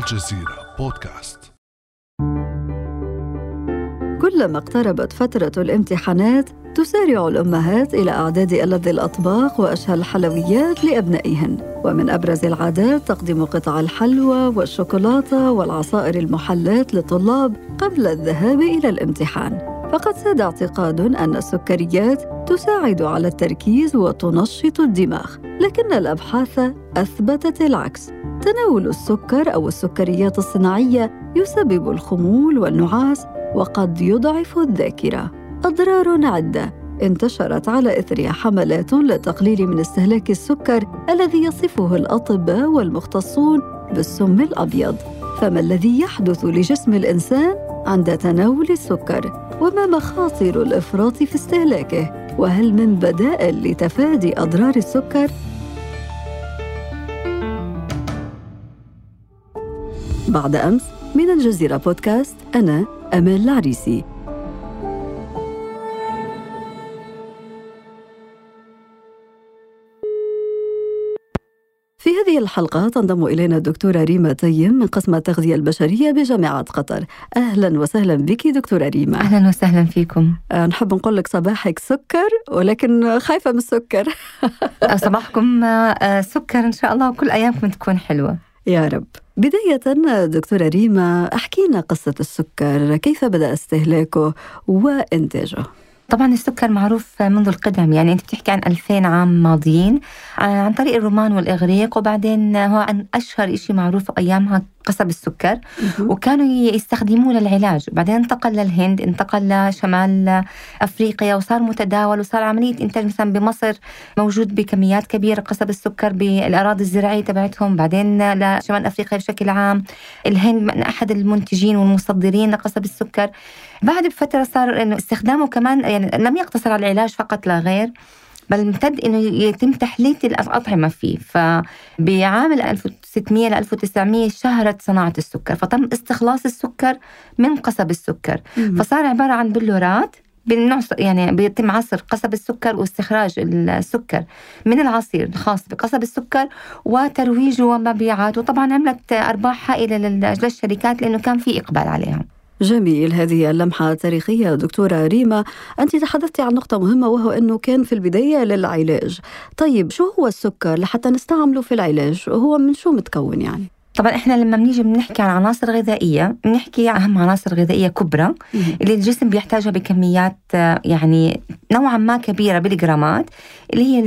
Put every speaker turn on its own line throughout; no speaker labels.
الجزيرة بودكاست.
كلما اقتربت فترة الامتحانات تسارع الأمهات إلى إعداد ألذ الأطباق وأشهى الحلويات لأبنائهن. ومن أبرز العادات تقديم قطع الحلوى والشوكولاتة والعصائر المحلاة للطلاب قبل الذهاب إلى الامتحان. فقد ساد اعتقاد أن السكريات تساعد على التركيز وتنشط الدماغ لكن الأبحاث أثبتت العكس. تناول السكر أو السكريات الصناعية يسبب الخمول والنعاس وقد يضعف الذاكرة. أضرار عدة انتشرت على إثرها حملات للتقليل من استهلاك السكر الذي يصفه الأطباء والمختصون بالسم الأبيض. فما الذي يحدث لجسم الإنسان؟ عند تناول السكر وما مخاطر الإفراط في استهلاكه وهل من بدائل لتفادي أضرار السكر؟ بعد أمس من الجزيرة بودكاست أنا أمال العريسي. الحلقة تنضم إلينا الدكتورة ريما تيم من قسم التغذية البشرية بجامعة قطر. أهلا وسهلا بك دكتورة ريما.
أهلا وسهلا فيكم.
آه، نحب نقول لك صباحك سكر ولكن خايفة من السكر.
آه، صباحكم آه، سكر إن شاء الله وكل أيامكم تكون حلوة.
يا رب. بداية دكتورة ريما احكينا قصة السكر كيف بدأ استهلاكه وإنتاجه؟
طبعا السكر معروف منذ القدم يعني أنت بتحكي عن 2000 عام ماضيين آه، عن طريق الرومان والإغريق وبعدين هو عن أشهر شيء معروف أيامها قصب السكر وكانوا يستخدموه للعلاج بعدين انتقل للهند انتقل لشمال أفريقيا وصار متداول وصار عملية انتاج مثلا بمصر. موجود بكميات كبيرة قصب السكر بالأراضي الزراعية تبعتهم. بعدين لشمال أفريقيا بشكل عام. الهند من أحد المنتجين والمصدرين لقصب السكر. بعد بفترة صار إنه استخدامه كمان يعني لم يقتصر على العلاج فقط لا غير. بل امتد إنه يتم تحليه الأطعمة فيه. فبعام 1600 ل 1900 شهرت صناعة السكر. فتم استخلاص السكر من قصب السكر. فصار عبارة عن بلورات يعني بيتم عصر قصب السكر واستخراج السكر من العصير الخاص بقصب السكر وترويجه ومبيعاته. وطبعا عملت أرباح هائلة للشركات لأنه كان في إقبال عليها
جميل. هذه اللمحة التاريخية دكتورة ريما. أنت تحدثتي عن نقطة مهمة وهو أنه كان في البداية للعلاج. طيب شو هو السكر؟ لحتى نستعمله في العلاج هو من شو متكون يعني؟
طبعا إحنا لما بنيجي بنحكي عن عناصر غذائية بنحكي عن أهم عناصر غذائية كبرى اللي الجسم بيحتاجها بكميات يعني نوعا ما كبيرة بالجرامات اللي هي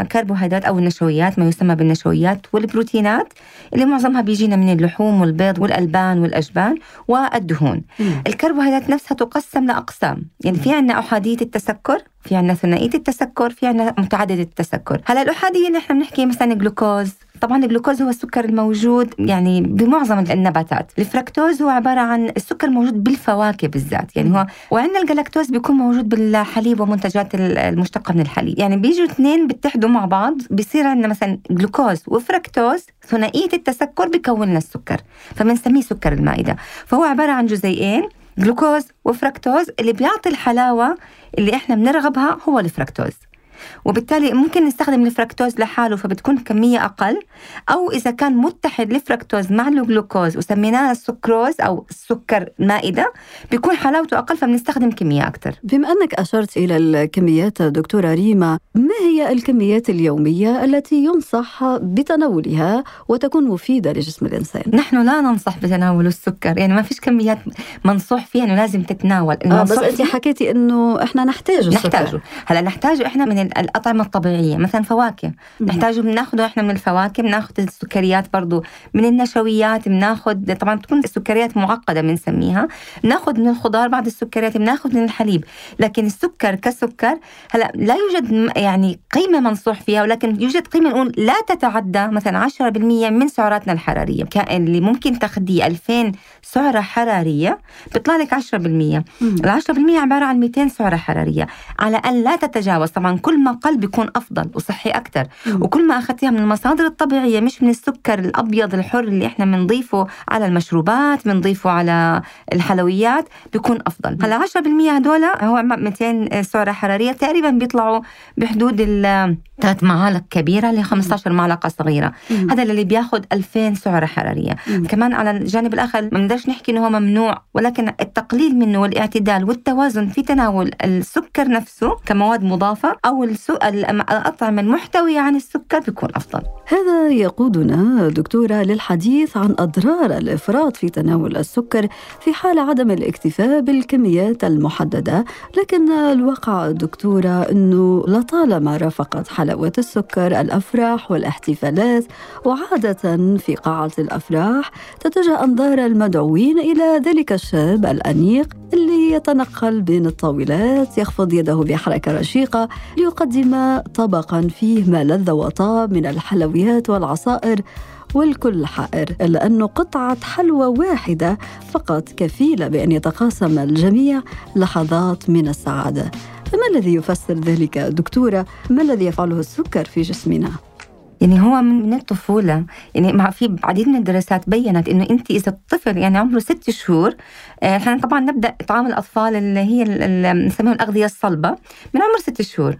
الكربوهيدرات أو النشويات ما يسمى بالنشويات والبروتينات اللي معظمها بيجينا من اللحوم والبيض والألبان والاجبان والدهون. الكربوهيدرات نفسها تقسم لأقسام، يعني في عندنا احاديه التسكر في عندنا ثنائيه التسكر في عندنا متعددة التسكر. هلأ الاحاديه نحن بنحكي مثلا جلوكوز طبعا الجلوكوز هو السكر الموجود يعني بمعظم النباتات. الفركتوز هو عبارة عن السكر موجود بالفواكه بالذات. يعني هو وعندنا الجلاكتوز بيكون موجود بالحليب ومنتجات المشتقة من الحليب. يعني بيجوا اثنين بيتحدوا مع بعض بيصير عندنا مثلا جلوكوز وفركتوز ثنائية التسكر بيكون لنا السكر فبنسميه سكر المائدة. فهو عبارة عن جزيئين جلوكوز وفركتوز اللي بيعطي الحلاوة اللي إحنا بنرغبها هو الفركتوز وبالتالي ممكن نستخدم الفركتوز لحاله فبتكون كمية أقل. أو إذا كان متحد الفركتوز مع الجلوكوز وسميناه السكروز أو السكر مائدة بيكون حلاوته أقل فبنستخدم كمية أكثر
بما أنك أشرت إلى الكميات دكتورة ريما ما هي الكميات اليومية التي ينصح بتناولها وتكون مفيدة لجسم الإنسان؟
نحن لا ننصح بتناول السكر يعني ما فيش كميات منصوح فيها أنه لازم تتناول.
آه بس أنت حكيتي أنه إحنا نحتاج السكر.
نحتاجه. هلأ نحتاجه إحنا من الأطعمة الطبيعية مثلا فواكه. نحتاجه بناخده إحنا من الفواكه بناخذ السكريات برضو من النشويات بناخذ طبعا بتكون السكريات معقدة بنسميها. بناخذ من الخضار بعض السكريات بناخذ من الحليب. لكن السكر كسكر هلا لا يوجد يعني قيمة منصوح فيها ولكن يوجد قيمة نقول لا تتعدى مثلا 10% من سعراتنا الحرارية. اللي ممكن تاخديه 2000 سعرة حرارية بيطلع لك 10% ال 10% عبارة عن 200 سعرة حرارية. على أن لا تتجاوز. طبعا كل كل ما قل بيكون أفضل وصحي أكثر وكل ما أخذتيها من المصادر الطبيعية مش من السكر الأبيض الحر اللي إحنا بنضيفه على المشروبات بنضيفه على الحلويات بيكون أفضل. هلا 10% هدول هو 200 سعرة حرارية تقريبا بيطلعوا بحدود ثلاث معالق كبيرة ل 15 معلقة صغيرة. مم. هذا اللي بياخذ 2000 سعرة حرارية. مم. كمان على الجانب الآخر ما بنقدرش نحكي إنه هو ممنوع ولكن التقليل منه والاعتدال والتوازن في تناول السكر نفسه كمواد مضافة أو الأطعمة المحتوية عن السكر بيكون أفضل.
هذا يقودنا دكتورة للحديث عن أضرار الإفراط في تناول السكر في حال عدم الاكتفاء بالكميات المحددة لكن الواقع دكتورة أنه لطالما رافقت حلاوة السكر الأفراح والاحتفالات وعادة في قاعة الأفراح تتجه أنظار المدعوين إلى ذلك الشاب الأنيق. اللي يتنقل بين الطاولات يخفض يده بحركة رشيقة ليقدم طبقا فيه ما لذ وطاب من الحلويات والعصائر والكل حائر إلا أنه قطعة حلوى واحدة فقط كفيلة بأن يتقاسم الجميع لحظات من السعادة فما الذي يفسر ذلك دكتورة؟ ما الذي يفعله السكر في جسمنا؟
يعني هو من الطفولة. يعني مع في عديد من الدراسات بينت إنه انت إذا الطفل يعني عمره ست شهور إحنا آه، طبعا نبدأ إطعام الأطفال اللي هي نسميهم الأغذية الصلبة من عمر ست شهور.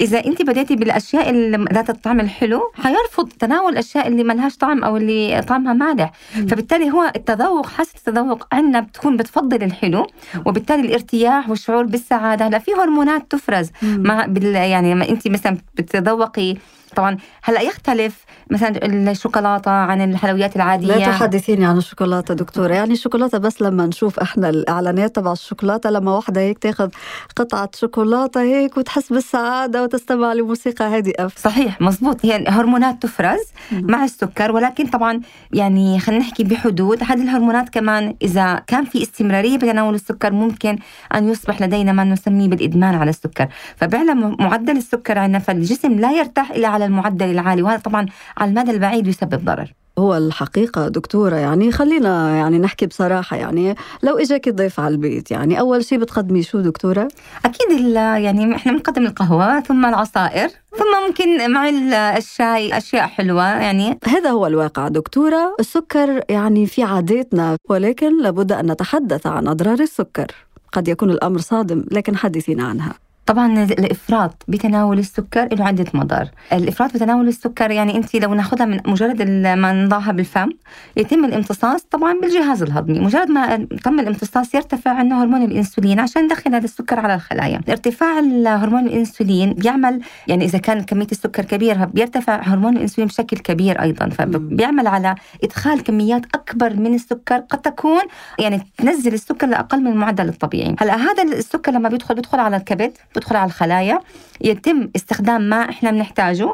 إذا انت بديتي بالأشياء اللي ذات الطعم الحلو حيرفض تناول الاشياء اللي ما لهاش طعم أو اللي طعمها مالح. فبالتالي هو التذوق حاسة التذوق عندنا بتكون بتفضل الحلو وبالتالي الارتياح والشعور بالسعادة. هلا في هرمونات تفرز مع يعني لما انت مثلا بتتذوقي طبعا هلأ يختلف مثلا الشوكولاتة عن الحلويات العادية؟
لا تحدثيني عن الشوكولاتة دكتوره يعني الشوكولاتة بس لما نشوف إحنا الإعلانات تبع الشوكولاتة لما واحدة هيك تاخذ قطعة شوكولاتة هيك وتحس بالسعادة وتستمع لموسيقى هادئة.
صحيح مزبوط هي هرمونات تفرز مع السكر ولكن طبعا يعني خلينا نحكي بحدود. هذه الهرمونات كمان إذا كان في استمرارية بتناول السكر ممكن أن يصبح لدينا ما نسميه بالإدمان على السكر. فبعلى معدل السكر عندنا فالجسم لا يرتاح إلا على المعدل العالي وهذا طبعا على المدى البعيد يسبب ضرر.
هو الحقيقة دكتورة يعني خلينا يعني نحكي بصراحة يعني لو إجاك ضيف على البيت يعني أول شيء بتقدمي شو دكتورة؟
أكيد يعني إحنا بنقدم القهوة ثم العصائر ثم ممكن مع الشاي أشياء حلوة يعني.
هذا هو الواقع دكتورة السكر يعني في عاداتنا ولكن لابد أن نتحدث عن أضرار السكر. قد يكون الأمر صادم لكن حدثينا عنها.
طبعا الإفراط بتناول السكر له عدة مضار، الإفراط بتناول السكر يعني أنت لو ناخذها من مجرد ما نضعها بالفم يتم الامتصاص طبعا بالجهاز الهضمي، مجرد ما تم الامتصاص يرتفع عنه هرمون الإنسولين عشان ندخل هذا السكر على الخلايا، ارتفاع هرمون الإنسولين بيعمل يعني إذا كان كمية السكر كبيرة بيرتفع هرمون الإنسولين بشكل كبير أيضا. فبيعمل على إدخال كميات أكبر من السكر قد تكون يعني تنزل السكر لأقل من المعدل الطبيعي، هلأ هذا السكر لما بيدخل بيدخل على الكبد. بتدخل على الخلايا يتم استخدام ما إحنا بنحتاجه.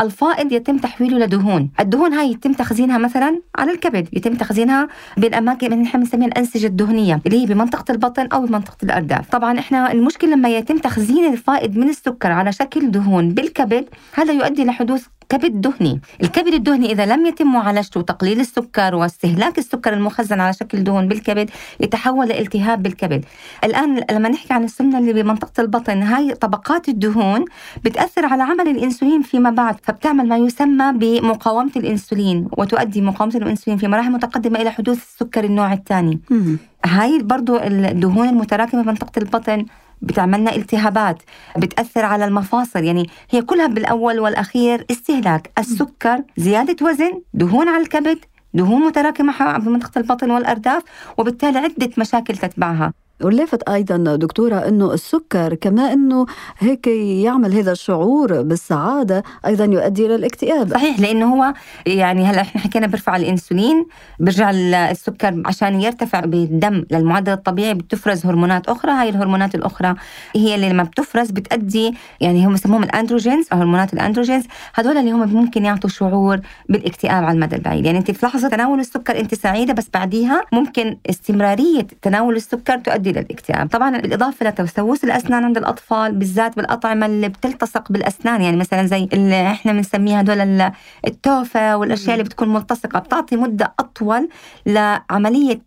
الفائض يتم تحويله لدهون. الدهون هاي يتم تخزينها مثلا على الكبد يتم تخزينها بالأماكن اللي إحنا بنسميها الأنسجة الدهنية اللي هي بمنطقة البطن أو بمنطقة الأرداف. طبعا إحنا المشكلة لما يتم تخزين الفائض من السكر على شكل دهون بالكبد هذا يؤدي لحدوث كبد دهني. الكبد الدهني إذا لم يتم معالجته وتقليل السكر واستهلاك السكر المخزن على شكل دهون بالكبد يتحول لالتهاب بالكبد. الآن لما نحكي عن السمنة اللي بمنطقة البطن هاي طبقات الدهون بتأثر على عمل الإنسولين فيما بعد فبتعمل ما يسمى بمقاومة الإنسولين وتؤدي مقاومة الإنسولين في مراحل متقدمة إلى حدوث السكر النوع الثاني. هاي برضو الدهون المتراكمة بمنطقة البطن بتعملنا التهابات بتأثر على المفاصل يعني هي كلها بالأول والأخير استهلاك. السكر زيادة وزن دهون على الكبد دهون متراكمة بمنطقة البطن والأرداف وبالتالي عدة مشاكل تتبعها.
واللافت أيضا دكتورة إنه السكر كما إنه هيك يعمل هذا الشعور بالسعادة أيضا يؤدي إلى الاكتئاب.
صحيح لأنه هو يعني هلأ إحنا حكينا بيرفع الإنسولين بيرجع السكر عشان يرتفع بالدم للمعدل الطبيعي بتفرز هرمونات أخرى هاي الهرمونات الأخرى هي اللي لما بتفرز بتؤدي يعني هم يسموهم الأندروجينز أو هرمونات الأندروجينز هذول اللي هم ممكن يعطوا شعور بالاكتئاب على المدى البعيد. يعني أنت في لحظه تناول السكر أنت سعيدة بس بعديها ممكن استمرارية تناول السكر تؤدي للاكتئاب طبعا بالاضافه لتسوس الأسنان عند الأطفال بالذات بالأطعمة اللي بتلتصق بالأسنان يعني مثلا زي اللي إحنا بنسميها هدول التوفة والأشياء اللي بتكون ملتصقة بتعطي مدة أطول لعملية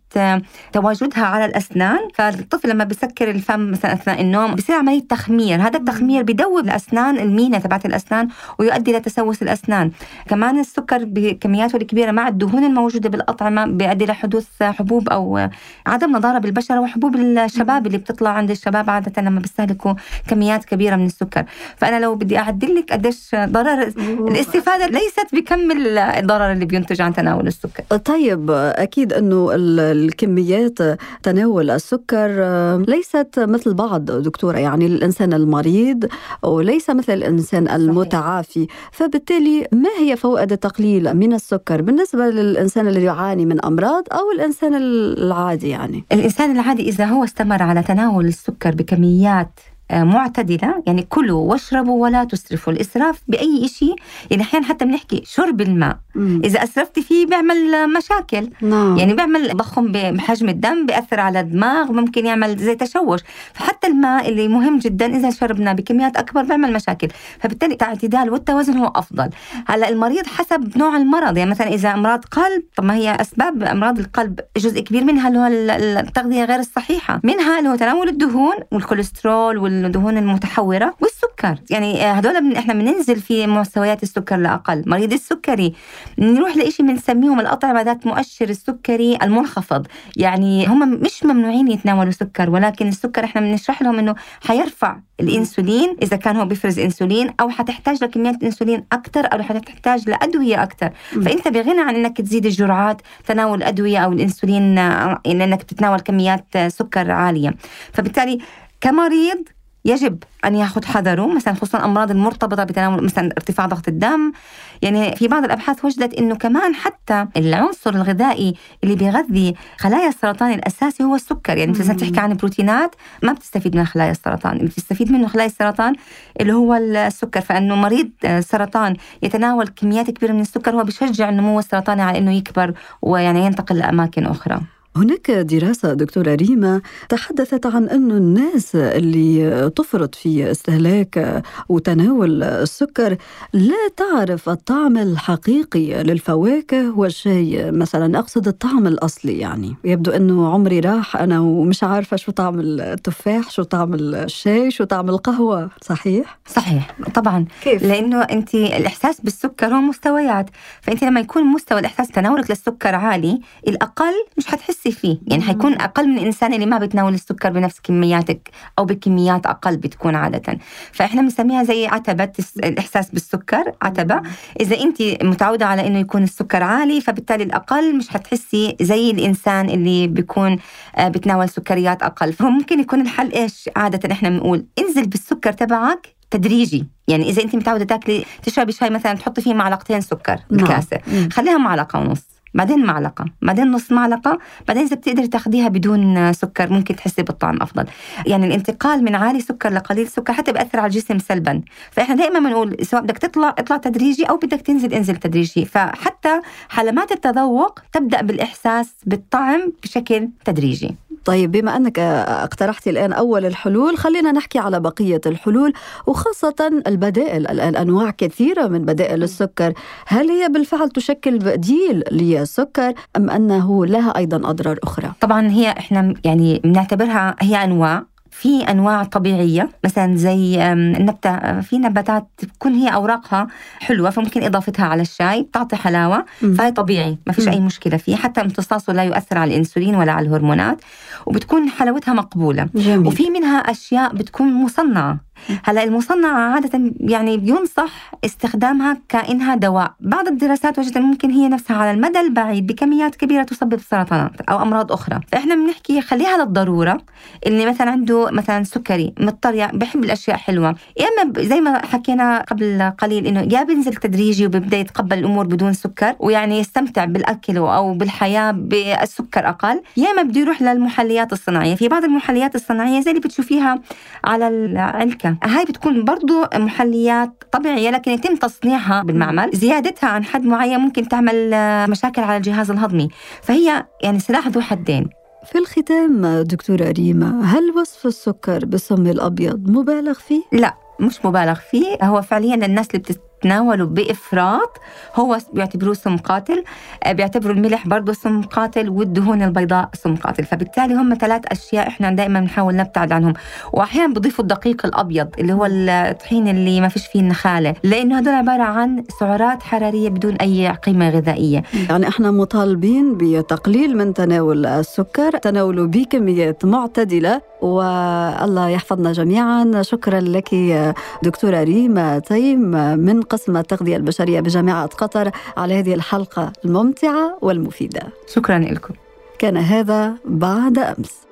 تواجدها على الأسنان. فالطفل لما بيسكر الفم مثلا أثناء النوم بصير عملية تخمير. هذا التخمير بدوب الأسنان المينا تبعت الأسنان ويؤدي لتسوس الأسنان. كمان السكر بكمياته الكبيرة مع الدهون الموجودة بالأطعمة بيؤدي لحدوث حبوب أو عدم نضارة بالبشرة وحبوب الشباب اللي بتطلع عند الشباب عادة لما بيستهلكوا كميات كبيرة من السكر. فأنا لو بدي أعدل لك قديش ضرر الاستفادة ليست بكمل الضرر اللي بينتج عن تناول السكر.
طيب أكيد إنه الكميات تناول السكر ليست مثل بعض دكتوره يعني الإنسان المريض وليس مثل الإنسان المتعافي. فبالتالي ما هي فوائد التقليل من السكر بالنسبة للإنسان الذي يعاني من أمراض أو الإنسان العادي يعني؟
الإنسان العادي إذا هو استمر على تناول السكر بكميات معتدلة. يعني كلوا واشربوا ولا تسرفوا الإسراف بأي شيء يعني أحيانا حتى بنحكي شرب الماء. مم. إذا أسرفتي فيه بيعمل مشاكل. نعم. يعني بيعمل تضخم بحجم الدم بيأثر على الدماغ ممكن يعمل زي تشوش. فحتى الماء اللي مهم جدا إذا شربنا بكميات أكبر بيعمل مشاكل. فبالتالي الاعتدال والتوازن هو أفضل. هلأ المريض حسب نوع المرض. يعني مثلا إذا أمراض قلب طب ما هي أسباب أمراض القلب. جزء كبير منها اللي هو التغذية غير الصحيحة. منها اللي هو تناول الدهون والكوليسترول وال الدهون المتحورة والسكر. يعني آه، هدول إحنا بننزل في مستويات السكر لأقل. مريض السكري نروح لإشي بنسميهم الأطعمة ذات مؤشر السكري المنخفض. يعني هم مش ممنوعين يتناولوا سكر ولكن السكر إحنا بنشرح لهم إنه حيرفع الإنسولين. إذا كان هو بيفرز إنسولين أو حتحتاج لكميات إنسولين أكثر أو حتحتاج لأدوية أكثر فأنت بغنى عن إنك تزيد الجرعات تناول أدوية أو الإنسولين آه، إنك تتناول كميات سكر عالية. فبالتالي كمريض يجب أن يأخذ حذره مثلا خصوصا الأمراض المرتبطة بتناول مثلا ارتفاع ضغط الدم. يعني في بعض الأبحاث وجدت أنه كمان حتى العنصر الغذائي اللي بيغذي خلايا السرطان الأساسي هو السكر. يعني مثلا تحكي عن بروتينات ما بتستفيد من خلايا السرطان. اللي بتستفيد منه خلايا السرطان اللي هو السكر. فإنه مريض سرطان يتناول كميات كبيرة من السكر هو بيشجع النمو السرطاني على أنه يكبر ويعني ينتقل لأماكن أخرى.
هناك دراسة دكتورة ريما تحدثت عن أن الناس اللي تفرط في استهلاك وتناول السكر لا تعرف الطعم الحقيقي للفواكه والشاي. مثلا أقصد الطعم الأصلي يعني. يبدو أنه عمري راح أنا ومش عارفة شو طعم التفاح شو طعم الشاي شو طعم القهوة. صحيح؟
صحيح طبعا. كيف؟ لأنه أنت الإحساس بالسكر هو مستويات. فأنت لما يكون مستوى الإحساس تناولك للسكر عالي الأقل مش حتحسي تحسي فيه. يعني حيكون أقل من الانسان اللي ما بتناول السكر بنفس كمياتك أو بكميات أقل بتكون عادة. فإحنا بنسميها زي عتبة الإحساس بالسكر عتبة. إذا انت متعودة على إنه يكون السكر عالي فبالتالي الأقل مش حتحسي زي الإنسان اللي بيكون آه، بتناول سكريات أقل. فممكن يكون الحل إيش؟ عادة إحنا بنقول انزل بالسكر تبعك تدريجي. يعني إذا انت متعودة تاكلي تشربي شاي مثلا تحطي فيه معلقتين سكر بالكاسة. نعم. خليها معلقة ونص. بعدين معلقة بعدين نص معلقة بعدين إذا بتقدري تاخذيها بدون سكر ممكن تحسي بالطعم أفضل. يعني الانتقال من عالي سكر لقليل سكر حتى بيأثر على الجسم سلبا. فإحنا دائما بنقول سواء بدك تطلع اطلع تدريجي أو بدك تنزل انزل تدريجي. فحتى حلمات التذوق تبدأ بالإحساس بالطعم بشكل تدريجي.
طيب بما أنك اقترحتي الآن أول الحلول خلينا نحكي على بقية الحلول وخاصة البدائل. الآن أنواع كثيرة من بدائل السكر. هل هي بالفعل تشكل بديل للسكر أم أنه لها أيضا أضرار أخرى؟
طبعا هي إحنا يعني بنعتبرها هي أنواع. في أنواع طبيعية مثلا زي النبتة في نباتات تكون هي أوراقها حلوة فممكن إضافتها على الشاي بتعطي حلاوة فهي طبيعي ما فيش أي مشكلة فيه حتى امتصاصه لا يؤثر على الإنسولين ولا على الهرمونات وبتكون حلاوتها مقبولة. جميل. وفي منها أشياء بتكون مصنعة. هلا المصنعة عادة يعني بينصح استخدامها كأنها دواء. بعض الدراسات وجدت ممكن هي نفسها على المدى البعيد بكميات كبيرة تسبب سرطانات أو أمراض أخرى. فإحنا بنحكي خليها للضرورة. اللي مثلا عنده مثلا سكري مضطر بحب الأشياء حلوة. يا إما زي ما حكينا قبل قليل إنه يا بينزل تدريجي وبيبدأ يتقبل الأمور بدون سكر ويعني يستمتع بالأكل أو بالحياة بالسكر أقل. يا إما بده يروح للمحليات الصناعية. في بعض المحليات الصناعية زي اللي بتشوفيها على هاي بتكون برضو محليات طبيعية لكن يتم تصنيعها بالمعمل. زيادتها عن حد معين ممكن تعمل مشاكل على الجهاز الهضمي. فهي يعني سلاح ذو حدين.
في الختام دكتورة ريما هل وصف السكر بالسم الأبيض مبالغ فيه؟
لا مش مبالغ فيه. هو فعليا الناس اللي بتتناوله بإفراط. هو بيعتبروه سم قاتل. آه، بيعتبروا الملح برضه سم قاتل والدهون البيضاء سم قاتل. فبالتالي هم ثلاث أشياء إحنا دائما بنحاول نبتعد عنهم. وأحيانا بضيفوا الدقيق الأبيض اللي هو الطحين اللي ما فيش فيه النخالة. لأنه هدول عبارة عن سعرات حرارية بدون أي قيمة غذائية.
يعني إحنا مطالبين بتقليل من تناول السكر. تناوله بكميات معتدلة. والله يحفظنا جميعا. شكرا لك دكتورة ريما تيم من قسم التغذية البشرية بجامعة قطر على هذه الحلقة الممتعة والمفيدة.
شكرا لكم.
كان هذا بعد أمس.